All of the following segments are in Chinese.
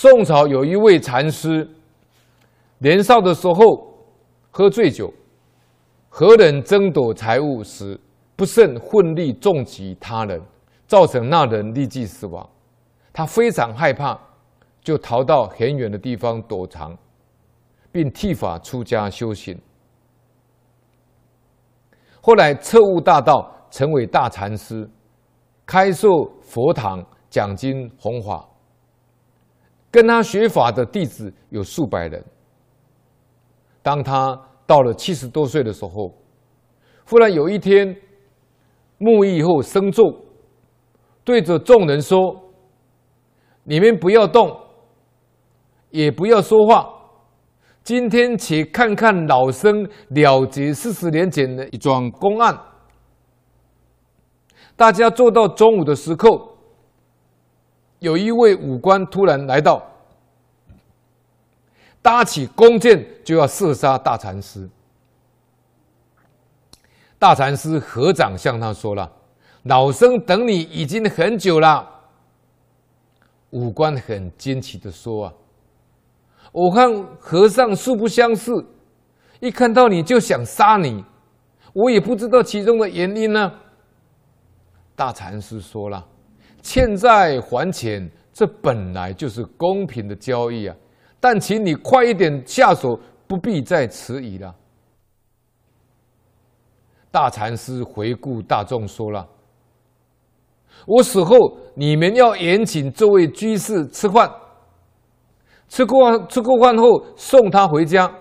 宋朝有一位禅师，年少的时候喝醉酒，和人争夺财物时不慎混力重击他人，造成那人立即死亡。他非常害怕，就逃到很远的地方躲藏，并剃发出家修行。后来彻悟大道，成为大禅师，开设佛堂，讲经弘法。跟他学法的弟子有数百人。当他到了七十多岁的时候，忽然有一天，沐浴后生咒，对着众人说：“你们不要动，也不要说话。今天且看看老僧了结四十年前的一桩公案。”大家坐到中午的时刻。有一位武官突然来到，搭起弓箭就要射杀大禅师。大禅师合掌向他说了：“老僧等你已经很久了。”武官很惊奇的说：“啊，我看和尚素不相识，一看到你就想杀你，我也不知道其中的原因呢。”大禅师说了。欠债还钱，这本来就是公平的交易啊！但请你快一点下手，不必再迟疑了。大禅师回顾大众说了：“我死后，你们要严请这位居士吃饭，吃过吃过饭后送他回家，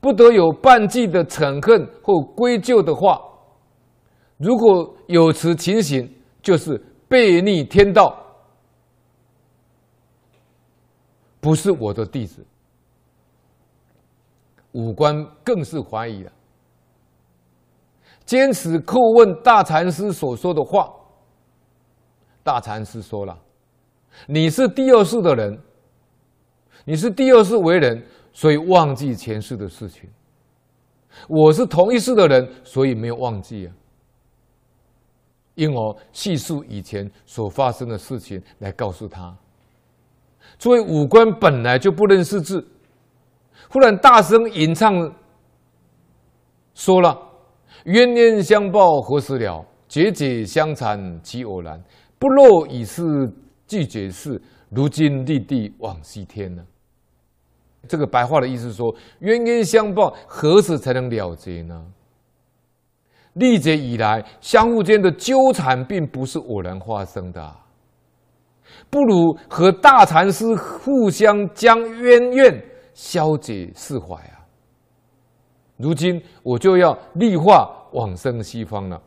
不得有半句的嗔恨或归咎的话。如果有此情形，”就是悖逆天道，不是我的弟子。五官更是怀疑了，坚持叩问大禅师所说的话。大禅师说了：“你是第二世的人，你是第二世为人，所以忘记前世的事情。我是同一世的人，所以没有忘记啊。”因而叙述以前所发生的事情来告诉他。作为武官本来就不认识字，忽然大声吟唱，说了：“冤冤相报何时了？结结相缠其偶然。不若已是既绝世，如今立地往西天呢？”这个白话的意思说：冤冤相报何时才能了结呢？历劫以来，相互间的纠缠并不是偶然发生的，不如和大禅师互相将冤怨消解释怀啊！如今我就要立化往生西方了。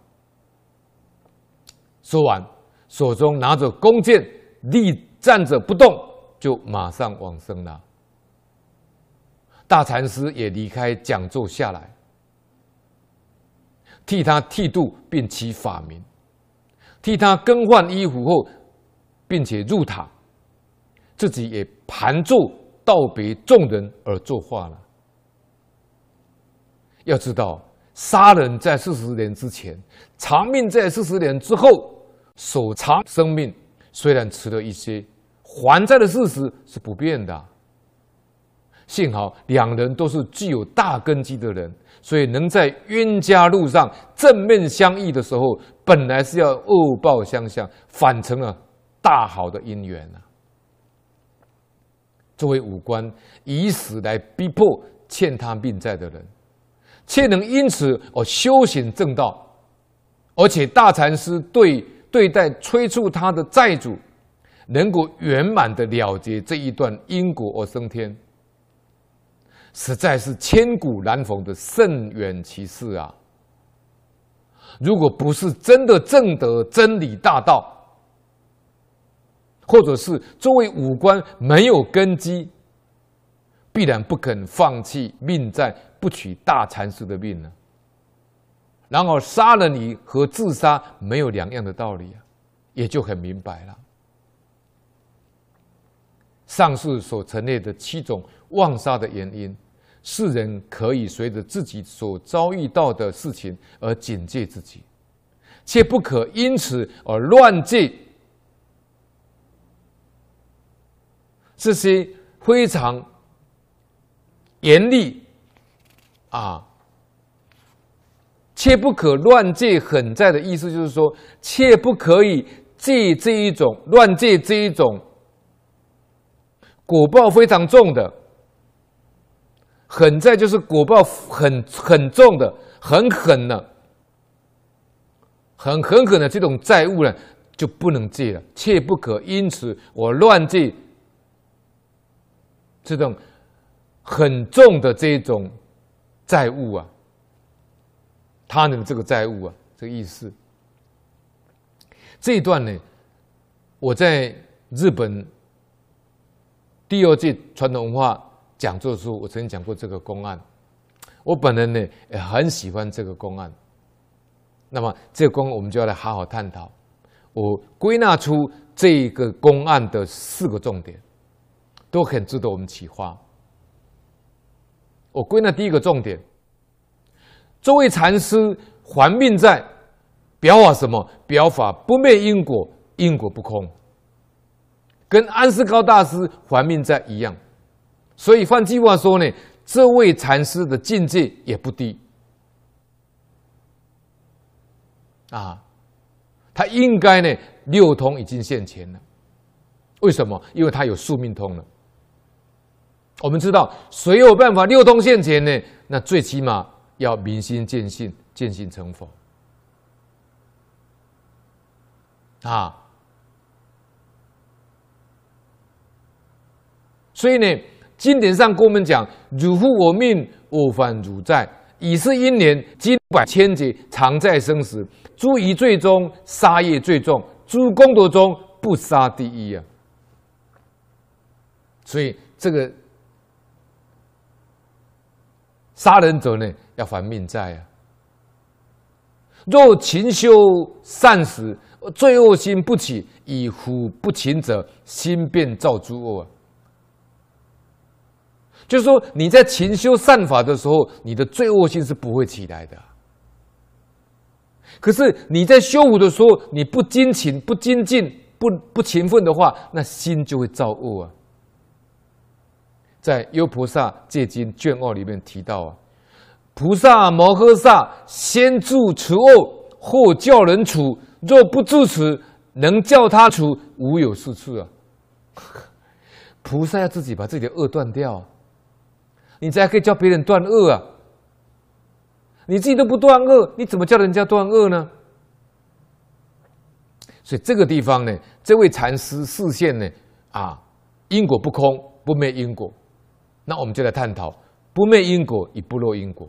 说完，手中拿着弓箭，立站着不动，就马上往生了。大禅师也离开讲座下来。替他剃度，并起法名；替他更换衣服后，并且入塔，自己也盘坐道别众人而作画了。要知道，杀人在四十年之前，偿命在四十年之后，所偿生命虽然迟了一些，还债的事实是不变的。幸好两人都是具有大根基的人，所以能在冤家路上正面相遇的时候，本来是要恶报相向，反成了大好的姻缘啊！作为武官，以死来逼迫欠他命债的人，却能因此而修行正道，而且大禅师对对待催促他的债主，能够圆满的了结这一段因果而升天。实在是千古难逢的甚远奇事啊！如果不是真的证得真理大道，或者是作为武官没有根基，必然不肯放弃命在，不取大禅师的命呢。然后杀了你和自杀没有两样的道理啊，也就很明白了。上述所陈列的七种妄杀的原因。世人可以随着自己所遭遇到的事情而警戒自己，却不可因此而乱戒。这些非常严厉啊，切不可乱借狠债的意思，就是说，切不可以借这一种乱借这一种果报非常重的狠在，就是果报很很重的、很狠的、很很狠的这种债务呢，就不能借了，切不可因此我乱借这种很重的这种债务啊，他人的这个债务啊，这个意思。这一段呢，我在日本第二届传统文化讲座的时候，我曾经讲过这个公案。我本人呢也很喜欢这个公案。那么这个公案我们就要来好好探讨。我归纳出这个公案的四个重点，都很值得我们启发。我归纳第一个重点：这位禅师还命债，表法什么？表法不灭因果，因果不空，跟安世高大师还命债一样。所以换句话说呢，这位禅师的境界也不低啊。他应该呢，六通已经现前了。为什么？因为他有宿命通了。我们知道，谁有办法六通现前呢？那最起码要明心见性，见性成佛啊。所以呢，经典上跟我们讲：“汝负我命，我还汝债。”已是因缘，经百千劫，常在生死。诸疑罪中，杀业最重；诸功德中，不杀第一啊。所以这个杀人者呢，要还命债啊。若勤修善时，罪恶心不起，以辅不勤者，心便造诸恶啊。就是说，你在勤修善法的时候，你的罪恶心是不会起来的。可是你在修武的时候，你不精勤、不精进、不不勤奋的话，那心就会造恶啊。在《优菩萨戒经》卷二里面提到啊，菩萨摩诃萨先住除恶，后教人处。若不住此，能教他处，无有是处啊。菩萨要自己把自己的恶断掉。你才可以教别人断恶啊！你自己都不断恶，你怎么教人家断恶呢？所以这个地方呢，这位禅师示现呢，啊，因果不空，不灭因果。那我们就来探讨不灭因果与不落因果。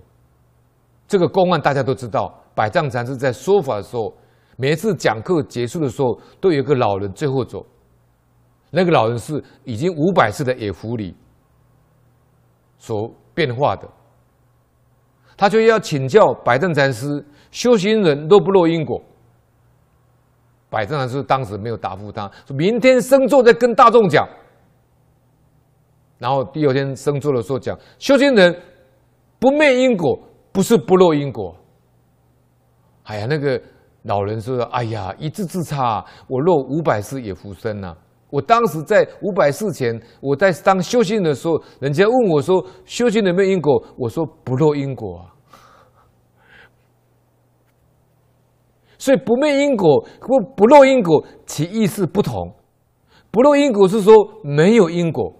这个公案大家都知道，百丈禅师在说法的时候，每一次讲课结束的时候，都有一个老人最后走。那个老人是已经五百次的野狐狸。所变化的，他就要请教百丈禅师：修行人落不落因果？百丈禅师当时没有答复他，说明天生座再跟大众讲。然后第二天生座的时候讲：修行人不灭因果，不是不落因果。哎呀，那个老人说：哎呀，一字之差，我落五百世也浮生呐。我当时在五百世前，我在当修行的时候，人家问我说：“修行有没有因果？”我说：“不落因果啊。”所以不灭因果或不落因果，其意思不同。不落因果是说没有因果，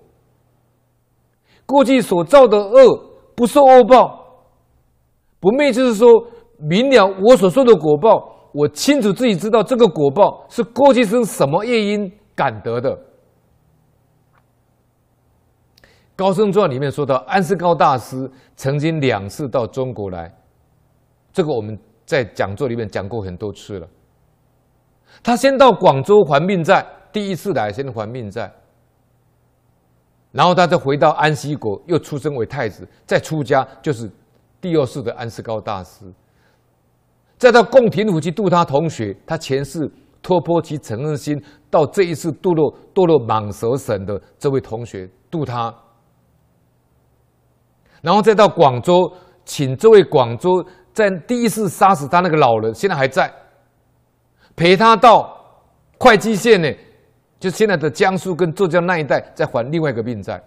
过去所造的恶不受恶报；不灭就是说明了我所说的果报，我清楚自己知道这个果报是过去生什么业因。感得的，《高僧传》里面说到，安世高大师曾经两次到中国来，这个我们在讲座里面讲过很多次了。他先到广州还命债，第一次来先还命债，然后他再回到安息国，又出生为太子，再出家就是第二世的安世高大师，再到贡廷府去度他同学，他前世。托钵其诚恳心，到这一次堕落堕落蟒蛇省的这位同学度他，然后再到广州，请这位广州在第一次杀死他那个老人，现在还在，陪他到会稽县呢，就现在的江苏跟浙江那一带在还另外一个命债。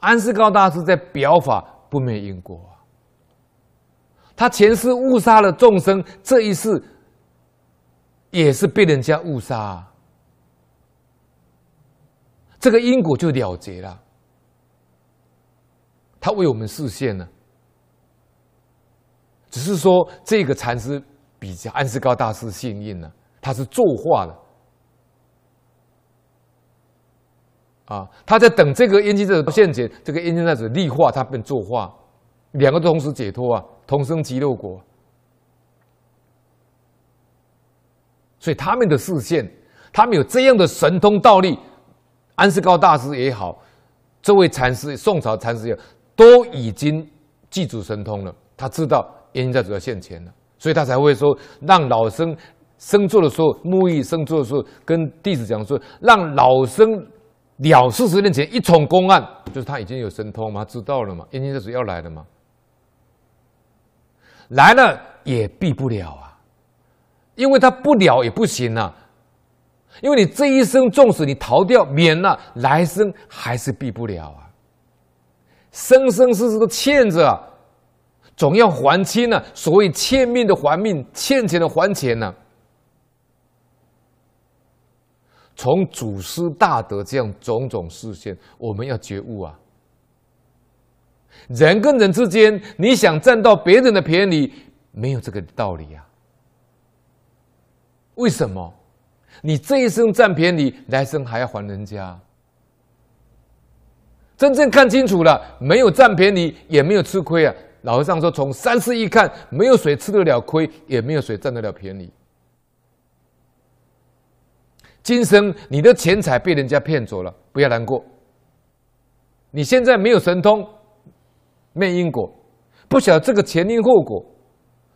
安世高大师在表法不灭因果啊，他前世误杀了众生，这一世也是被人家误杀啊，这个因果就了结了。他为我们示现了，只是说这个禅师比较安世高大师幸运了，他是作化的。啊，他在等这个冤亲债主现前，这个冤亲债主立化，他便作化，两个同时解脱啊，同生极乐国。所以他们的视线，他们有这样的神通道力，安世高大师也好，这位禅师宋朝禅师也，都已经具足神通了。他知道冤亲债主要现前了，所以他才会说，让老僧生坐的时候，沐浴生坐的时候，跟弟子讲说，让老僧。了四十年前一重公案，就是他已经有神通嘛，他知道了嘛，冤亲债主要来了嘛，来了也避不了啊，因为他不了也不行啊，因为你这一生纵使你逃掉免了，来生还是避不了啊，生生世世都欠着啊，总要还清啊，所谓欠命的还命，欠钱的还钱呢、啊。从祖师大德这样种种事现，我们要觉悟啊！人跟人之间，你想占到别人的便宜，没有这个道理啊！为什么？你这一生占便宜，来生还要还人家？真正看清楚了，没有占便宜，也没有吃亏啊！老和尚说，从三世一看，没有谁吃得了亏，也没有谁占得了便宜。今生你的钱财被人家骗走了，不要难过。你现在没有神通，没因果，不晓得这个前因后果，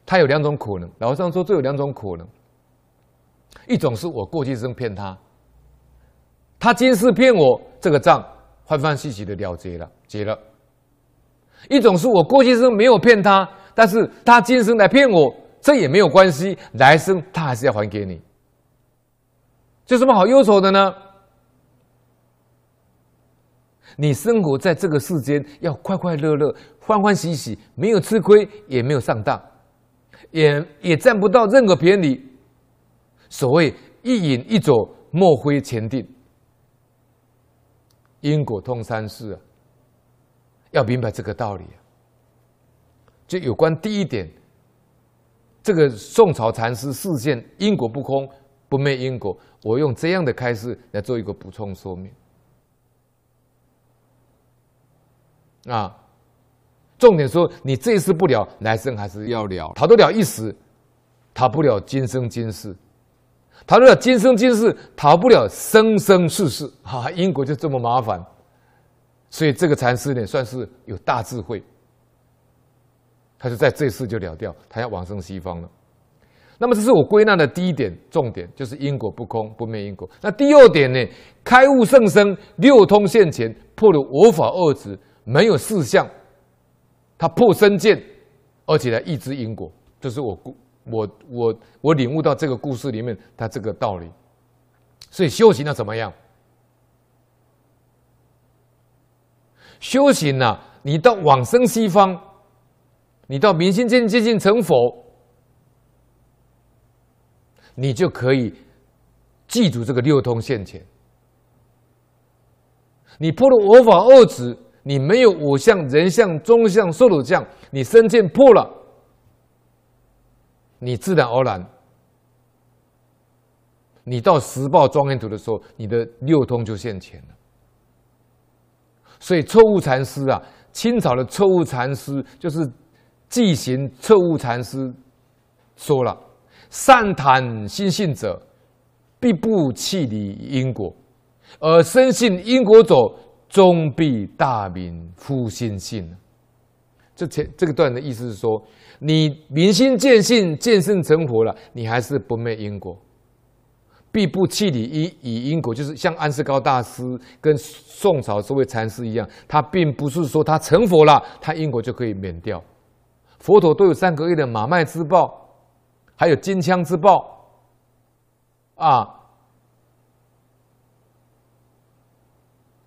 它有两种可能。老和尚说，这有两种可能：一种是我过去生骗他，他今世骗我，这个账欢欢喜喜的了结了，结了；一种是我过去生没有骗他，但是他今生来骗我，这也没有关系，来生他还是要还给你。有什么好忧愁的呢？你生活在这个世间，要快快乐乐、欢欢喜喜，没有吃亏，也没有上当，也也占不到任何便宜。所谓一饮一走，莫非前定。因果通三世啊，要明白这个道理啊。就有关第一点，这个宋朝禅师示现因果不空。不灭因果，我用这样的开示来做一个补充说明。啊，重点说，你这一世不了，来生还是要了，逃得了一时，逃不了今生今世，逃得了今生今世，逃不了生生世世。哈，因果就这么麻烦，所以这个禅师呢，算是有大智慧，他就在这一世就了掉，他要往生西方了。那么这是我归纳的第一点重点，就是因果不空，不灭因果。那第二点呢？开悟甚深，六通现前，破了我法二执，没有四相，他破身见，而且来抑制因果。这是我我我我领悟到这个故事里面他这个道理。所以修行要怎么样？修行啊，你到往生西方，你到明心见、见性成佛。你就可以记住这个六通现前。你破了我法二执，你没有我相、人相、众相、寿者相，你身见破了，你自然而然，你到十报庄严土的时候，你的六通就现前了。所以彻悟禅师啊，清朝的彻悟禅师就是寂行彻悟禅师说了。善谈心性者，必不弃离因果；而深信因果者，终必大明夫心性。这前这个段的意思是说，你明心见性，见性成佛了，你还是不灭因果，必不弃理以以因果。就是像安世高大师跟宋朝这位禅师一样，他并不是说他成佛了，他因果就可以免掉。佛陀都有三个月的马麦之报。还有金枪之报，啊，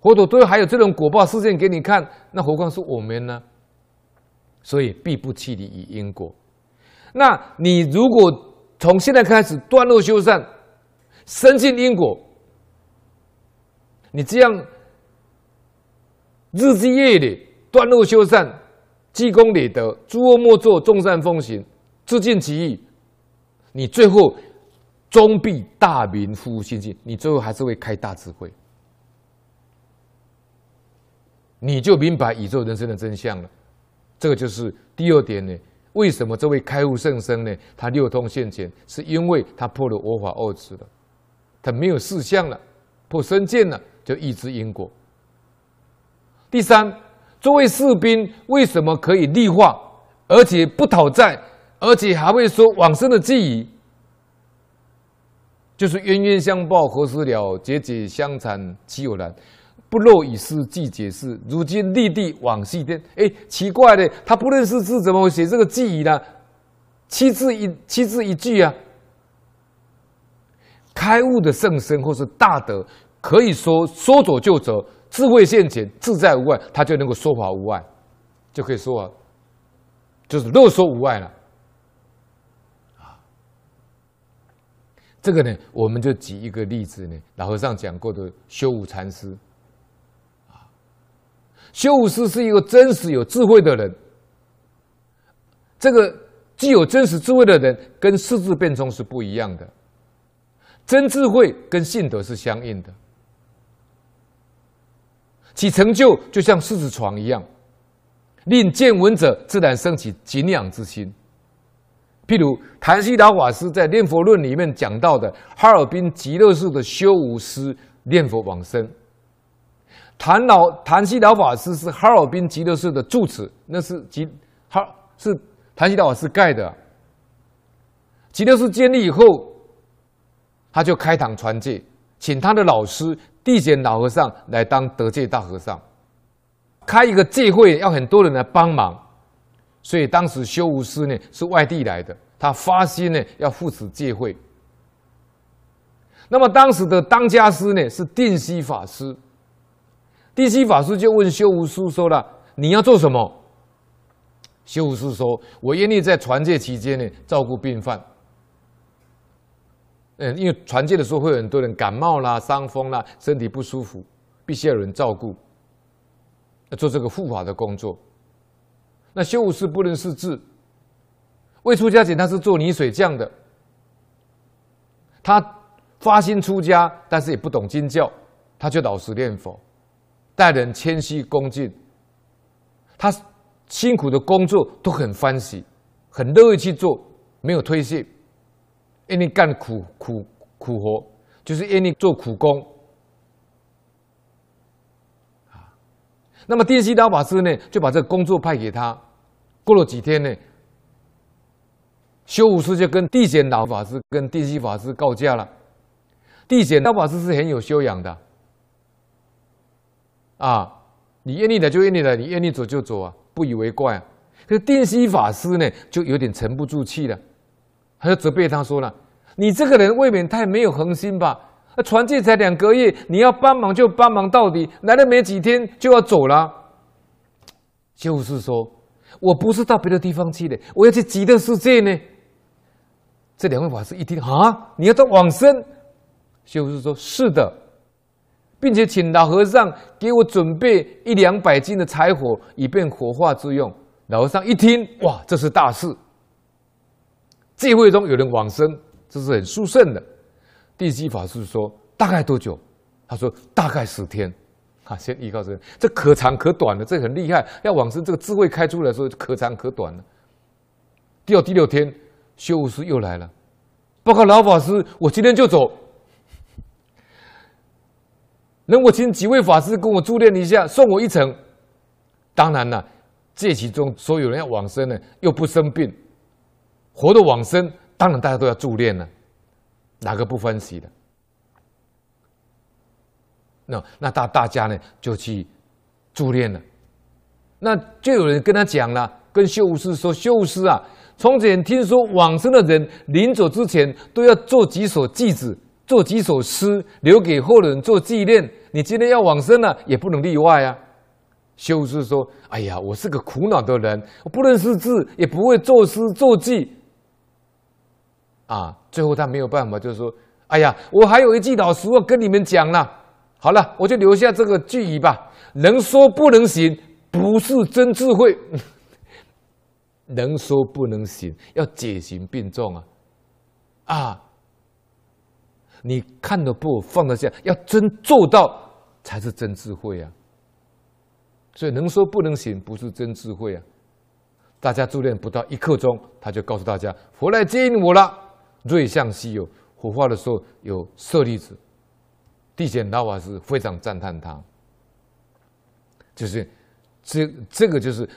佛陀都还有这种果报事件给你看，那何况是我们呢？所以必不弃离于因果。那你如果从现在开始断恶修善，深信因果，你这样日积月累断恶修善，积功累德，诸恶莫作，众善奉行，自尽其意，你最后终必大明夫心性，你最后还是会开大智慧，你就明白宇宙人生的真相了。这个就是第二点呢。为什么这位开悟圣僧呢？他六通现前，是因为他破了我法二执了，他没有事相了，破身见了，就依知因果。第三，作为士兵，为什么可以立化，而且不讨债，而且还会说往生的记忆？就是冤冤相报何时了？结结相缠岂有然？不漏以斯记解释，如今立地往西天。哎，奇怪的，他不认识字，怎么会写这个偈语呢？七字一七字一句啊。开悟的圣僧或是大德，可以说说走就走，智慧现前，自在无碍，他就能够说法无碍，就可以说啊，就是乐说无碍了。啊，这个呢，我们就举一个例子呢，老和尚讲过的修武禅师。修武师是一个真实有智慧的人。这个具有真实智慧的人，跟识字辩聪是不一样的。真智慧跟信德是相应的，其成就就像狮子床一样，令见闻者自然生起敬仰之心。譬如谭西达法师在《念佛论》里面讲到的哈尔滨极乐寺的修武师念佛往生。谭老谭西老法师是哈尔滨极乐寺的住持，那是极哈是谭西老法师盖的。极乐寺建立以后，他就开堂传戒，请他的老师地显老和尚来当得戒大和尚，开一个戒会要很多人来帮忙，所以当时修无师呢是外地来的，他发心呢要扶持戒会。那么当时的当家师呢是定西法师。定西法师就问修武师说了：“你要做什么？”修武师说：“我愿意在传戒期间呢，照顾病患。嗯，因为传戒的时候会有很多人感冒啦、伤风啦，身体不舒服，必须要有人照顾，做这个护法的工作。那修武师不能识字，未出家前他是做泥水匠的，他发心出家，但是也不懂经教，他就老实念佛。”待人谦虚恭敬，他辛苦的工作都很欢喜，很乐意去做，没有推卸，愿意干苦苦苦活，就是愿意做苦工。啊，那么定西老法师呢，就把这个工作派给他。过了几天呢，修武师就跟地显老法师、跟定西法师告假了。地显老法师是很有修养的。啊，你愿意来就愿意来，你愿意走就走啊，不以为怪啊。可是定西法师呢，就有点沉不住气了，他就责备他说了：“你这个人未免太没有恒心吧？那传戒才两个月，你要帮忙就帮忙到底，来了没几天就要走了。”就是说，我不是到别的地方去的，我要去极乐世界呢。这两位法师一听啊，你要到往生？就是说，是的。并且请老和尚给我准备一两百斤的柴火，以便火化之用。老和尚一听，哇，这是大事！戒会中有人往生，这是很殊胜的。地西法师说：“大概多久？”他说：“大概十天。”啊，先依靠这个，这可长可短的，这很厉害。要往生，这个智慧开出来的时候，可长可短的。第二第六天，修武师又来了，报告老法师，我今天就走。能我请几位法师跟我助念一下，送我一程。当然了，这其中所有人要往生呢，又不生病，活的往生，当然大家都要助念了，哪个不欢喜的？那那大大家呢就去助念了。那就有人跟他讲了，跟修武师说：“修武师啊，从前听说往生的人临走之前都要做几首偈子。”做几首诗，留给后人做纪念。你今天要往生了，也不能例外啊。修斯说：“哎呀，我是个苦恼的人，我不认识字，也不会作诗作记。”啊，最后他没有办法，就是说：“哎呀，我还有一句老实话跟你们讲了。好了，我就留下这个句语吧。能说不能行，不是真智慧。能说不能行，要解行并重啊！啊，你看得不，放得下，要真做到，才是真智慧啊！”所以能说不能行，不是真智慧啊！大家助念不到一刻钟，他就告诉大家：“佛来接引我了。”瑞相稀有，火化的时候有舍利子，地显老法师非常赞叹他。就是这这个就是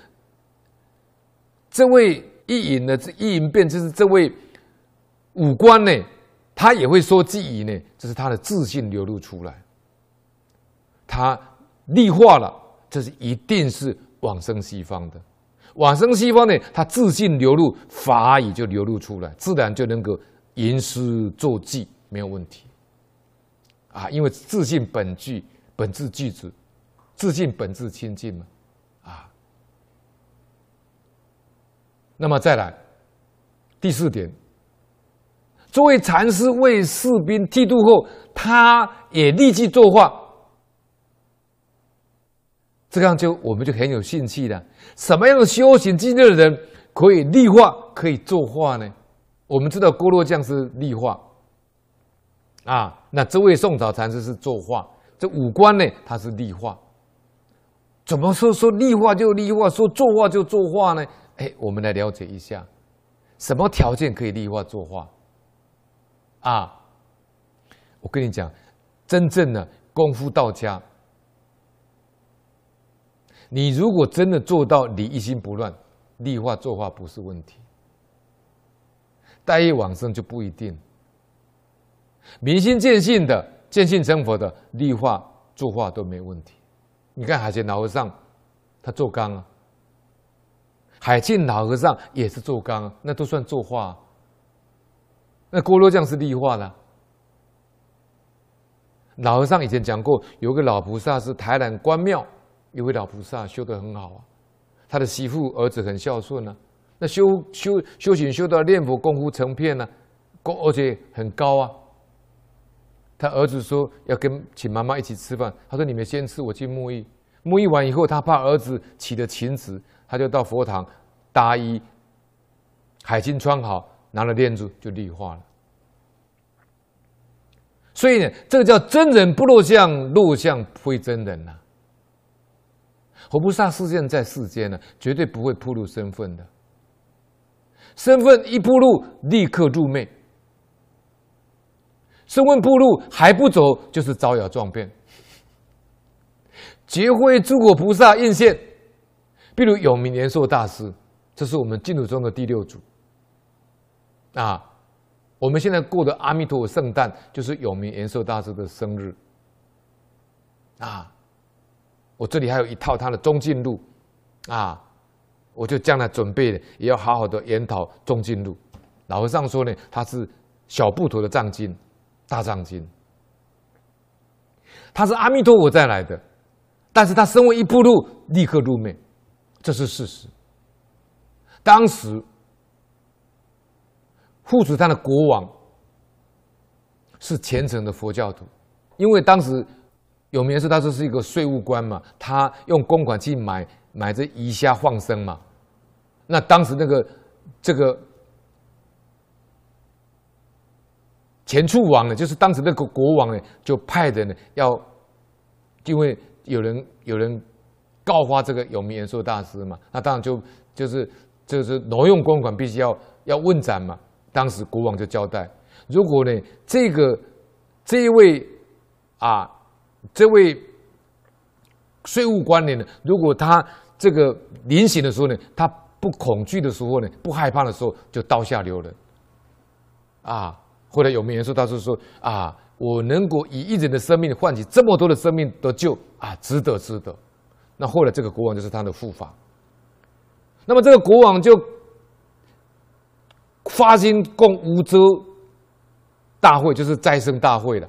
这位一隐的这一隐辩，就是这位五官呢，他也会说偈语呢，这是他的自信流露出来，他立化了。这是一定是往生西方的，往生西方呢，他自信流露，法语就流露出来，自然就能够吟诗作记，没有问题。啊，因为自信本具，本自具足，自信本自清净嘛，啊。那么再来第四点，作为禅师为士兵剃度后，他也立即作画。这样就我们就很有兴趣了。什么样的修行境界的人可以立画，可以作画呢？我们知道郭罗匠是立画啊，那这位宋朝禅师是作画。这五官呢，他是立画。怎么说说立画就立画，说作画就作画呢？哎，我们来了解一下，什么条件可以立画作画？啊，我跟你讲，真正的功夫到家。你如果真的做到你一心不乱，立画作画不是问题。待业往生就不一定。明心见性的、见性成佛的，立画作画都没问题。你看海贤老和尚，他做缸啊；海庆老和尚也是做缸啊，那都算作画。那郭罗匠是立化的。老和尚以前讲过，有个老菩萨是台南关庙。一位老菩萨修得很好啊，他的媳妇儿子很孝顺呢、啊，那修修修行修到念佛功夫成片呢、啊，而且很高啊。他儿子说要跟请妈妈一起吃饭，他说你们先吃，我去沐浴。沐浴完以后，他怕儿子起了情执，他就到佛堂搭衣，海巾穿好，拿了念珠就立化了。所以呢，这个叫真人不露相，露相非真人呐、啊。佛菩萨示现在世间呢，绝对不会暴露身份的。身份一暴露，立刻入昧。身份暴露还不走，就是招摇撞骗。劫非诸果菩萨应现，比如永明延寿大师，这是我们净土中的第六祖。啊，我们现在过的阿弥陀佛圣诞，就是永明延寿大师的生日。啊。我这里还有一套他的中进录，啊，我就将来准备的也要好好的研讨中进录。老和尚说呢，他是小部头的藏经，大藏经。他是阿弥陀佛再来的，但是他身为一部录，立刻入灭，这是事实。当时护持他的国王是虔诚的佛教徒，因为当时。有名是他这是一个税务官嘛，他用公款去买买这鱼虾放生嘛。那当时那个这个钱处王呢，就是当时那个国王呢，就派人呢要，因为有人有人告发这个永明延寿大师嘛，那当然就就是就是挪用公款，必须要要问斩嘛。当时国王就交代，如果呢这个这一位啊。这位税务官呢，如果他这个临行的时候呢，他不恐惧的时候呢，不害怕的时候，就刀下留人。啊，后来有名人说，他是说啊，我能够以一人的生命换取这么多的生命得救啊，值得，值得。那后来这个国王就是他的护法。那么这个国王就发心供无遮大会就是斋生大会了。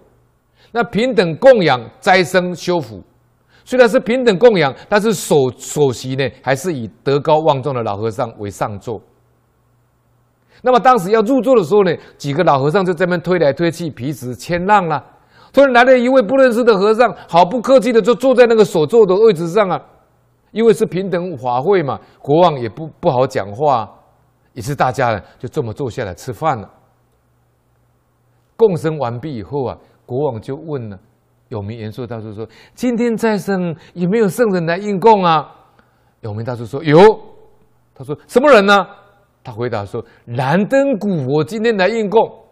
那平等供养斋生修福，虽然是平等供养，但是首首席呢，还是以德高望重的老和尚为上座。那么当时要入座的时候呢，几个老和尚就在那边推来推去，彼此谦让了。突然来了一位不认识的和尚，毫不客气的就坐在那个所坐的位置上啊。因为是平等法会嘛，国王也不不好讲话，于是大家呢就这么坐下来吃饭了。供生完毕以后啊，国王就问了永明延寿大师说：“今天在圣有没有圣人来应供啊？”永明大师说：“有。”他说：“什么人呢？”他回答说：“燃灯古佛今天来应供。”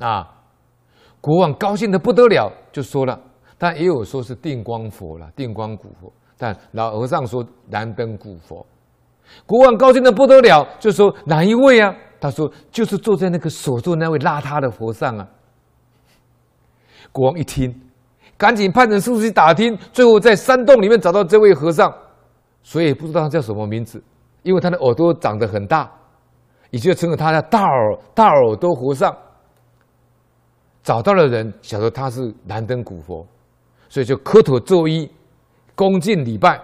啊，国王高兴的不得了，就说了。但也有说是定光佛了，定光古佛。但老和尚说燃灯古佛，国王高兴的不得了，就说哪一位啊？他说就是坐在那个所坐那位邋遢的和尚啊。国王一听，赶紧派人出去打听，最后在山洞里面找到这位和尚，所以不知道他叫什么名字，因为他的耳朵长得很大，也就称为他的大耳大耳朵和尚。找到了人，晓得他是燃灯古佛。所以就磕头作揖，恭敬礼拜，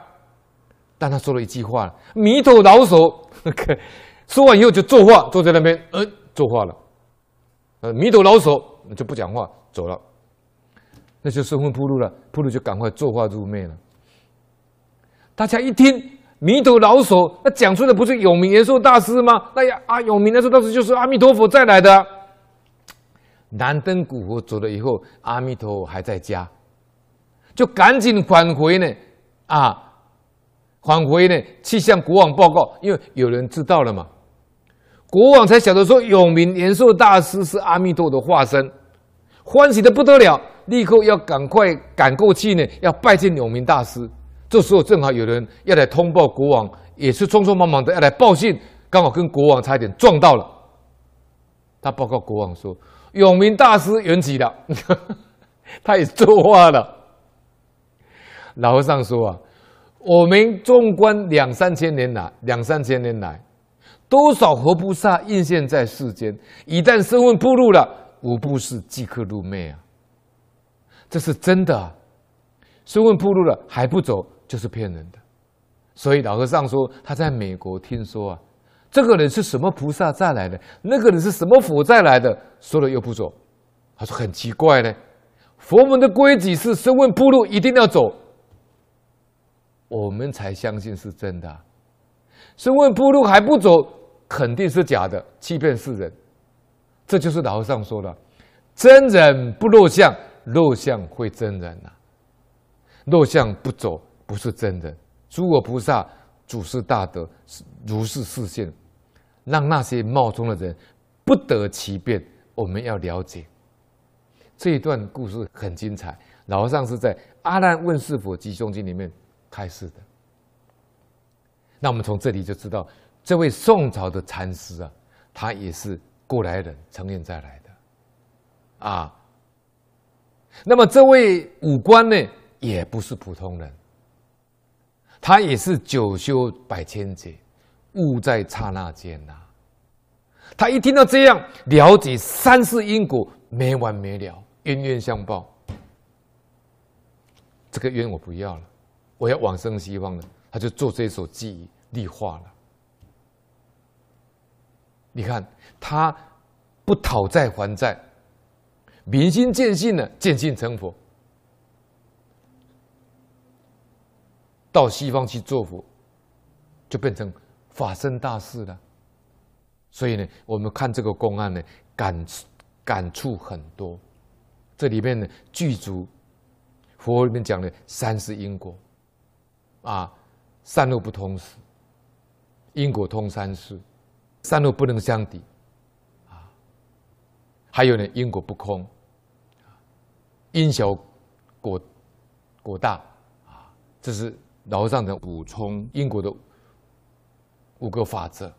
但他说了一句话：“弥陀老手。”说完以后就作画，坐在那边，嗯，作画了。呃，弥陀老手就不讲话，走了。那就身份铺路了，铺路就赶快作画入灭了。大家一听弥陀老手，那讲出的不是永明延寿大师吗？那呀啊，永明延寿大师就是阿弥陀佛再来的。南灯古佛走了以后，阿弥陀佛还在家。就赶紧返回呢，啊，返回呢，去向国王报告，因为有人知道了嘛，国王才晓得说永明延寿大师是阿弥陀的化身，欢喜的不得了，立刻要赶快赶过去呢，要拜见永明大师。这时候正好有人要来通报国王，也是匆匆忙忙的要来报信，刚好跟国王差一点撞到了。他报告国王说，永明大师圆寂了，他也作画了。老和尚说啊，我们纵观两三千年来，两三千年来，多少活菩萨应现在世间，一旦身份暴露了，无不是即刻入灭啊！这是真的啊，身份暴露了还不走，就是骗人的。所以老和尚说，他在美国听说啊，这个人是什么菩萨再来的，那个人是什么佛再来的，说了又不走，他说很奇怪呢，佛门的规矩是身份暴露一定要走。我们才相信是真的，是问铺路还不走，肯定是假的，欺骗世人。这就是老和尚说的：“真人不露相，露相会真人呐。露相不走，不是真人。诸佛菩萨祖师大德如是示现，让那些冒充的人不得其变。我们要了解这一段故事很精彩。老和尚是在《阿难问事佛吉凶经》里面。开始的，那我们从这里就知道，这位宋朝的禅师啊，他也是过来人，成愿再来的，啊。那么这位武官呢，也不是普通人，他也是九修百千劫，悟在刹那间呐。他一听到这样，了解三世因果没完没了，冤冤相报，这个冤我不要了。我要往生西方了，他就做这首偈立化了。你看他不讨债还债，明心见性了，见性成佛，到西方去做佛，就变成法身大事了。所以呢，我们看这个公案呢，感感触很多。这里面呢，具足佛里面讲的三世因果。啊，善恶不通时，因果通三世，善恶不能相抵，啊，还有呢，因果不空，因小果果大，啊，这是老和尚的补充因果的五个法则。